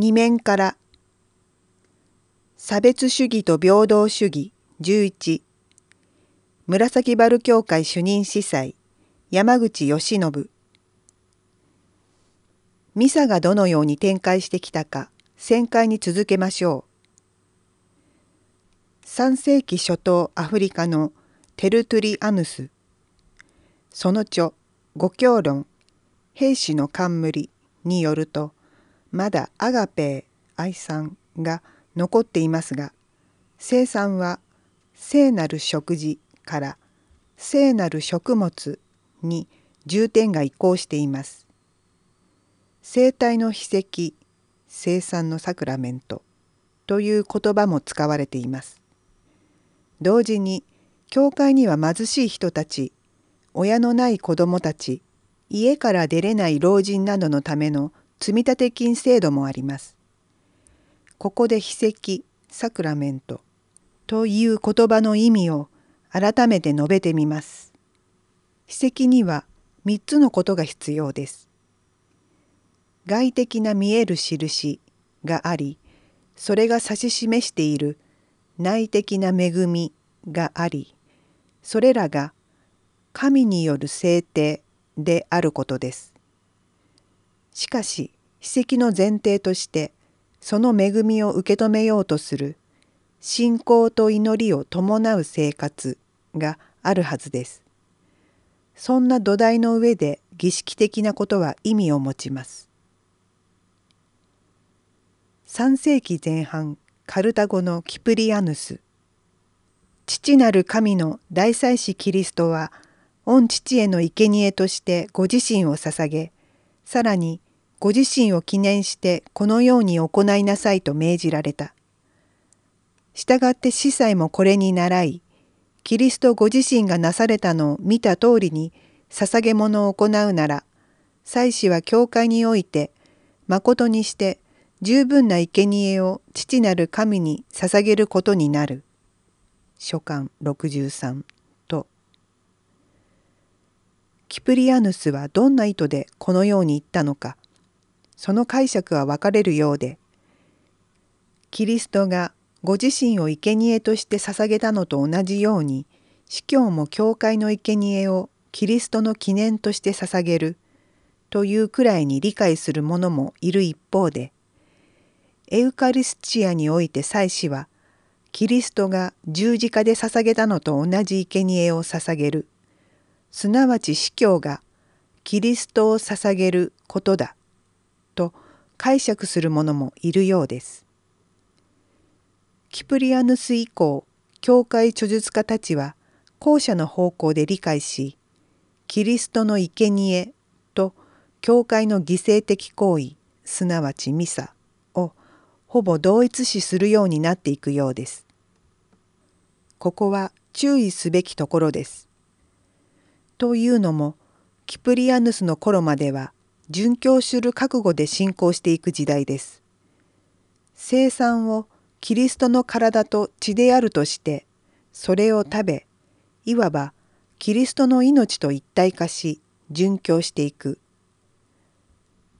二面から。差別主義と平等主義。11紫原教会主任司祭。山口義信。ミサがどのように展開してきたか旋回に続けましょう。3世紀初頭アフリカのテルトゥリアヌス。その著五教論。兵士の冠によるとまだアガペー愛さんが残っていますが生産は聖なる食事から聖なる食物に重点が移行しています。生体の秘跡生産のサクラメントという言葉も使われています。同時に教会には貧しい人たち親のない子供たち家から出れない老人などのための積立金制度もあります。ここで秘跡サクラメントという言葉の意味を改めて述べてみます。秘跡には3つのことが必要です。外的な見える印がありそれが指し示している内的な恵みがありそれらが神による制定であることです。しかし秘跡の前提としてその恵みを受け止めようとする信仰と祈りを伴う生活があるはずです。そんな土台の上で儀式的なことは意味を持ちます。3世紀前半カルタゴのキプリアヌス父なる神の大祭司キリストは御父への生贄としてご自身を捧げさらにご自身を記念してこのように行いなさいと命じられた。したがって司祭もこれに倣い、キリストご自身がなされたのを見た通りに捧げ物を行うなら、祭司は教会において、まことにして十分な生贄を父なる神に捧げることになる。書簡63と。キプリアヌスはどんな意図でこのように言ったのか。その解釈は分かれるようでキリストがご自身を生贄として捧げたのと同じように司教も教会の生贄をキリストの記念として捧げるというくらいに理解する者もいる一方でエウカリスチアにおいて祭司はキリストが十字架で捧げたのと同じ生贄を捧げる。すなわち司教がキリストを捧げることだ。と解釈する者もいるようです。キプリアヌス以降教会著述家たちは後者の方向で理解しキリストの生贄と教会の犠牲的行為すなわちミサをほぼ同一視するようになっていくようです。ここは注意すべきところです。というのもキプリアヌスの頃までは殉教する覚悟で信仰していく時代です。生産をキリストの体と血であるとしてそれを食べいわばキリストの命と一体化し殉教していく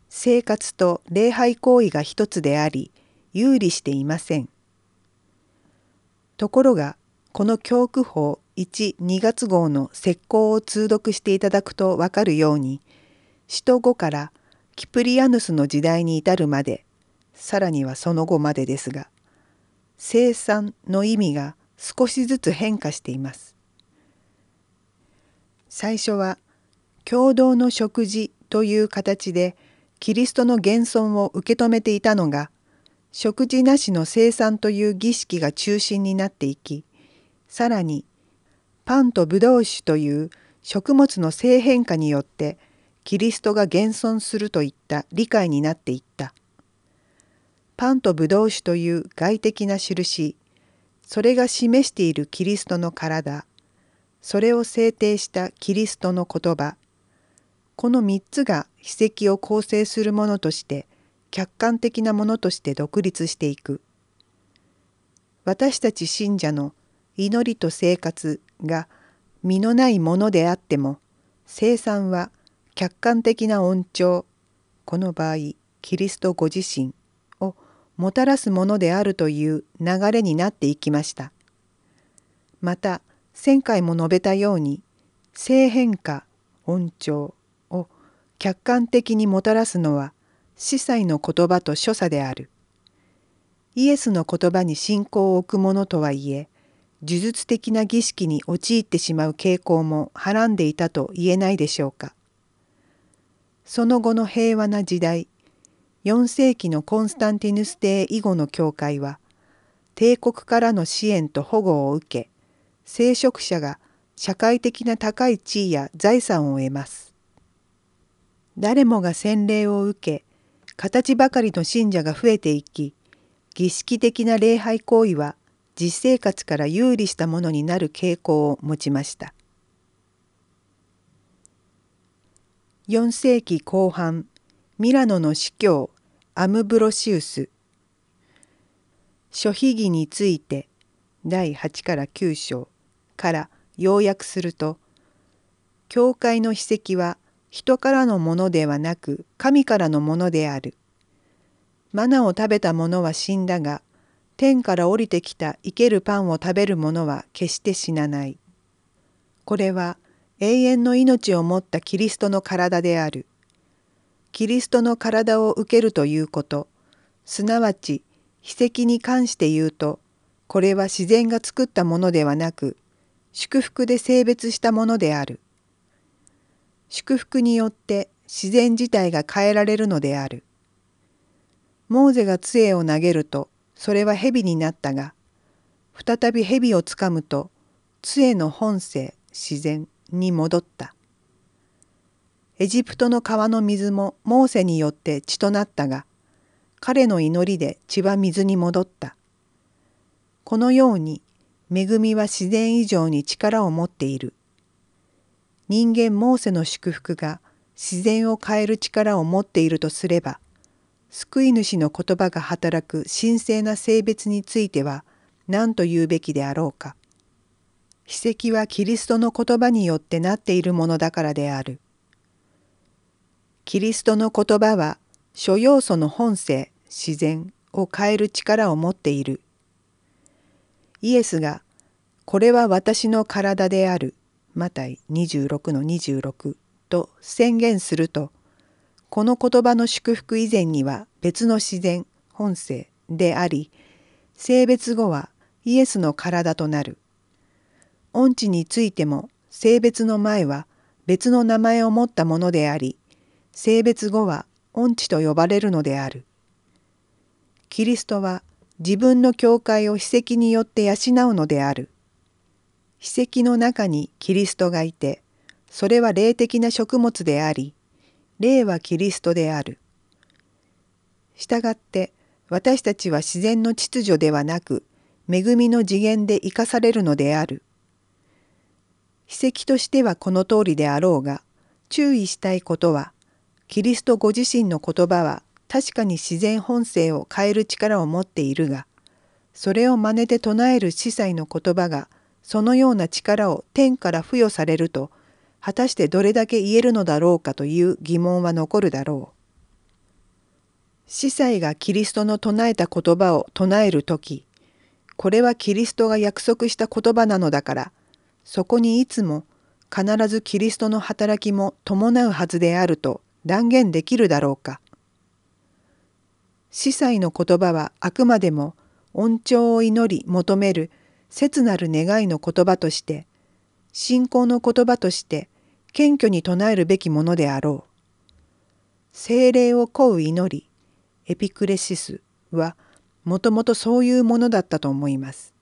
生活と礼拝行為が一つであり有利していませんところがこの教区法12月号の石膏を通読していただくとわかるように使徒後からキプリアヌスの時代に至るまでさらにはその後までですが生産の意味が少しずつ変化しています。最初は共同の食事という形でキリストの現存を受け止めていたのが食事なしの生産という儀式が中心になっていきさらにパンとブドウ酒という食物の性変化によってキリストが現存するといった理解になっていった。パンとブドウ酒という外的な印、それが示しているキリストの体、それを制定したキリストの言葉、この3つが秘跡を構成するものとして客観的なものとして独立していく。私たち信者の祈りと生活が身のないものであっても生産は客観的な恩寵この場合キリストご自身をもたらすものであるという流れになっていきました。また前回も述べたように性変化音調を客観的にもたらすのは司祭の言葉と所作である。イエスの言葉に信仰を置くものとはいえ呪術的な儀式に陥ってしまう傾向もはらんでいたと言えないでしょうか。その後の平和な時代4世紀のコンスタンティヌス帝以後の教会は帝国からの支援と保護を受け聖職者が社会的な高い地位や財産を得ます。誰もが洗礼を受け形ばかりの信者が増えていき儀式的な礼拝行為は実生活から有利したものになる傾向を持ちました。4世紀後半ミラノの司教アムブロシウス諸秘儀について第8から9章から要約すると教会の秘跡は人からのものではなく神からのものである。マナを食べた者は死んだが天から降りてきた生けるパンを食べる者は決して死なない。これは永遠の命を持ったキリストの体である。キリストの体を受けるということ、すなわち秘跡に関して言うと、これは自然が作ったものではなく、祝福で性別したものである。祝福によって自然自体が変えられるのである。モーゼが杖を投げるとそれは蛇になったが再び蛇をつかむと杖の本性自然に戻った。エジプトの川の水もモーセによって血となったが彼の祈りで血は水に戻った。このように恵みは自然以上に力を持っている。人間モーセの祝福が自然を変える力を持っているとすれば救い主の言葉が働く神聖な性別については何と言うべきであろうか。秘跡はキリストの言葉によってなっているものだからである。キリストの言葉は諸要素の本性自然を変える力を持っている。イエスが「これは私の体である」マタイ26の26と宣言するとこの言葉の祝福以前には別の自然本性であり性別後はイエスの体となる。恩地についても性別の前は別の名前を持ったものであり性別後は恩地と呼ばれるのである。キリストは自分の教会を秘跡によって養うのである。秘跡の中にキリストがいて、それは霊的な食物であり、霊はキリストである。したがって私たちは自然の秩序ではなく、恵みの次元で生かされるのである。秘跡としてはこの通りであろうが、注意したいことは、キリストご自身の言葉は確かに自然本性を変える力を持っているがそれを真似て唱える司祭の言葉がそのような力を天から付与されると果たしてどれだけ言えるのだろうかという疑問は残るだろう。司祭がキリストの唱えた言葉を唱える時これはキリストが約束した言葉なのだからそこにいつも必ずキリストの働きも伴うはずであると断言できるだろうか。司祭の言葉はあくまでも恩寵を祈り求める切なる願いの言葉として信仰の言葉として謙虚に唱えるべきものであろう。精霊を請う祈りエピクレシスはもともとそういうものだったと思います。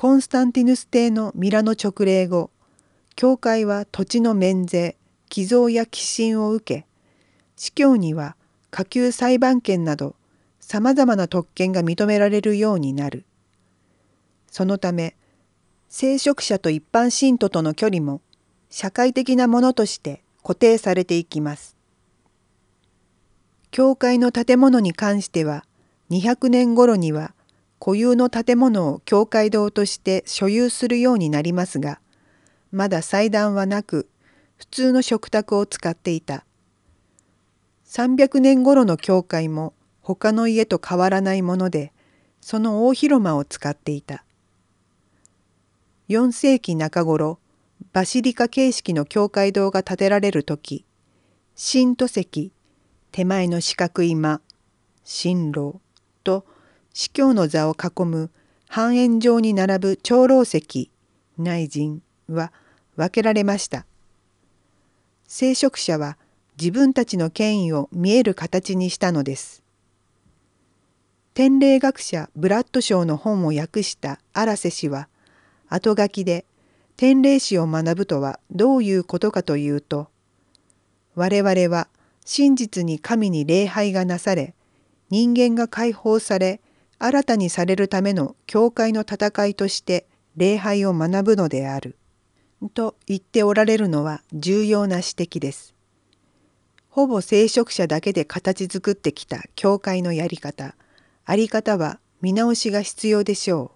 コンスタンティヌス帝のミラノ直令後教会は土地の免税寄贈や寄進を受け司教には下級裁判権などさまざまな特権が認められるようになる。そのため聖職者と一般信徒との距離も社会的なものとして固定されていきます。教会の建物に関しては200年頃には固有の建物を教会堂として所有するようになりますがまだ祭壇はなく普通の食卓を使っていた。300年頃の教会も他の家と変わらないものでその大広間を使っていた。4世紀中頃バシリカ形式の教会堂が建てられる時新都石手前の四角い間新楼司教の座を囲む半円状に並ぶ長老石内陣は分けられました。聖職者は自分たちの権威を見える形にしたのです。天霊学者ブラッドショーの本を訳した荒瀬氏は後書きで天霊史を学ぶとはどういうことかというと我々は真実に神に礼拝がなされ人間が解放され新たにされるための教会の戦いとして礼拝を学ぶのである。と言っておられるのは重要な指摘です。ほぼ聖職者だけで形作ってきた教会のやり方、あり方は見直しが必要でしょ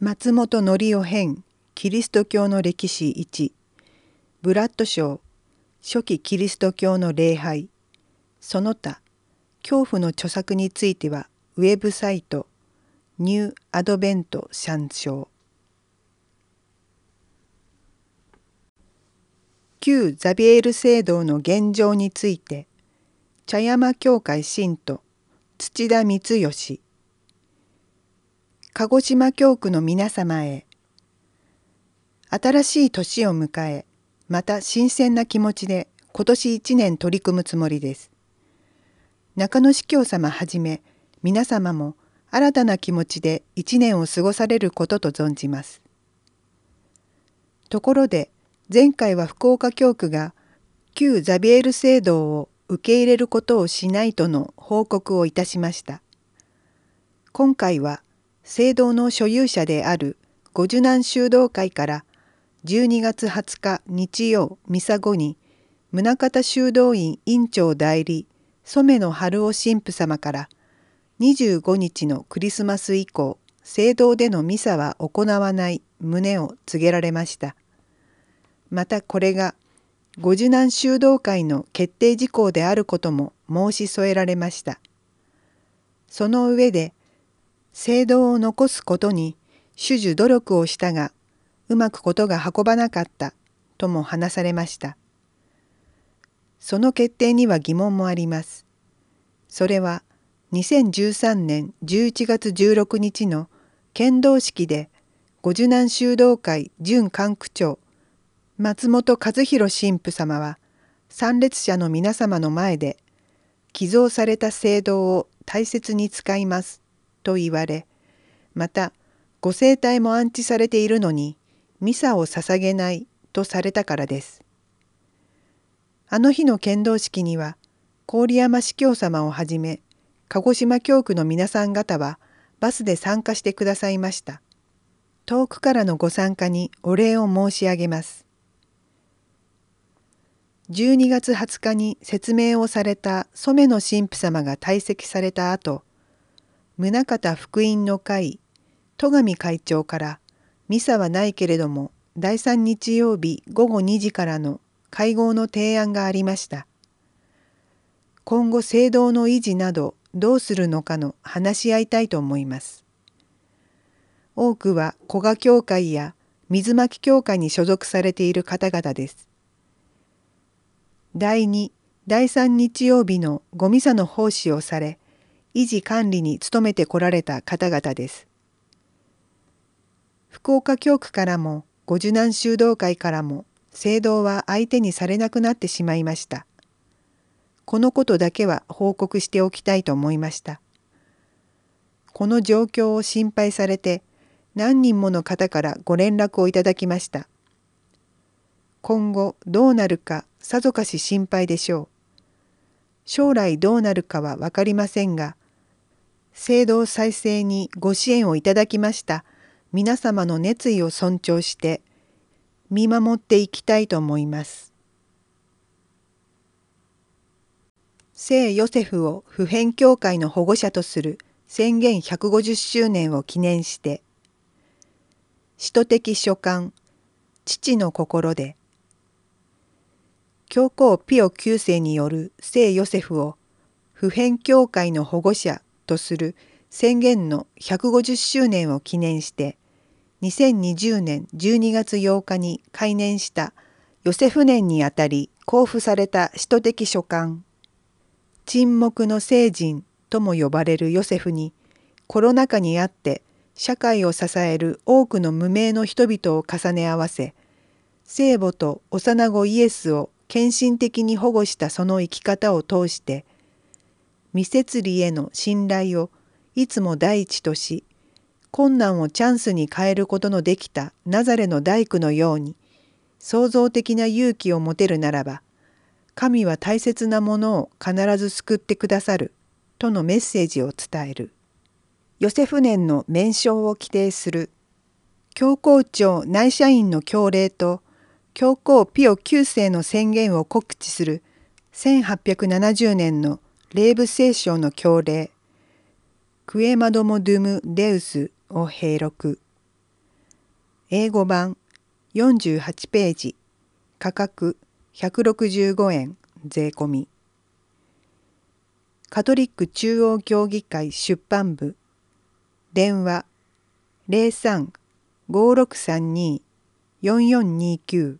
う。松本則夫編キリスト教の歴史1ブラッドショー初期キリスト教の礼拝その他恐怖の著作についてはウェブサイトニューアドベント参照旧ザビエル聖堂の現状について茶山教会信徒土田光義鹿児島教区の皆様へ新しい年を迎えまた新鮮な気持ちで今年一年取り組むつもりです。中野司教様はじめ皆様も新たな気持ちで一年を過ごされることと存じます。ところで前回は福岡教区が旧ザビエル聖堂を受け入れることをしないとの報告をいたしました。今回は聖堂の所有者である五受難修道会から12月20日日曜ミサ後に宗像修道院院長代理染野春夫神父様から25日のクリスマス以降聖堂でのミサは行わない旨を告げられました。またこれが五受難修道会の決定事項であることも申し添えられました。その上で聖堂を残すことに主樹努力をしたがうまくことが運ばなかったとも話されました。その決定には疑問もあります。それは2013年11月16日の剣道式で五受難修道会準管区長松本和弘神父様は参列者の皆様の前で寄贈された聖堂を大切に使いますと言われまたご聖体も安置されているのにミサを捧げないとされたからです。あの日の剣道式には郡山司教様をはじめ鹿児島教区の皆さん方はバスで参加してくださいました。遠くからのご参加にお礼を申し上げます。12月20日に説明をされた染野神父様が退席された後宗像福音の会戸上会長からミサはないけれども第3日曜日午後2時からの会合の提案がありました。今後聖堂の維持などどうするのかの話し合いたいと思います。多くは古賀教会や水巻教会に所属されている方々です。第2、第3日曜日のごミサの奉仕をされ、維持管理に努めてこられた方々です。福岡教区からも五受難修道会からも聖堂は相手にされなくなってしまいました。このことだけは報告しておきたいと思いました。この状況を心配されて何人もの方からご連絡をいただきました。今後どうなるかさぞかし心配でしょう。将来どうなるかは分かりませんが、聖堂再生にご支援をいただきました。皆様の熱意を尊重して見守っていきたいと思います。聖ヨセフを普遍教会の保護者とする宣言150周年を記念して使徒的書簡父の心で教皇ピオ9世による聖ヨセフを普遍教会の保護者とする宣言の150周年を記念して2020年12月8日に開年したヨセフ年にあたり交付された使徒的書簡。沈黙の聖人とも呼ばれるヨセフにコロナ禍にあって社会を支える多くの無名の人々を重ね合わせ聖母と幼子イエスを献身的に保護したその生き方を通して未摂理への信頼をいつも第一とし困難をチャンスに変えることのできたナザレの大工のように創造的な勇気を持てるならば神は大切なものを必ず救ってくださるとのメッセージを伝える。ヨセフ年の名称を規定する。教皇庁内社員の協令と教皇ピオ9世の宣言を告知する。1870年の霊部聖書の協令。クエマドモドゥム・デウスを併録。英語版48ページ。価格165円。税込み。カトリック中央協議会出版部。電話03-5632-4429フ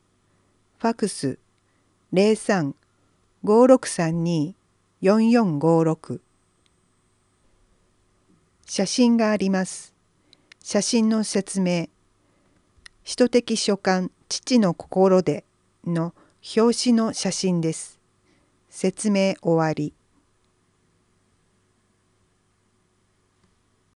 ァクス。03-5632-4456写真があります。写真の説明使徒的書簡父の心での表紙の写真です。説明終わり。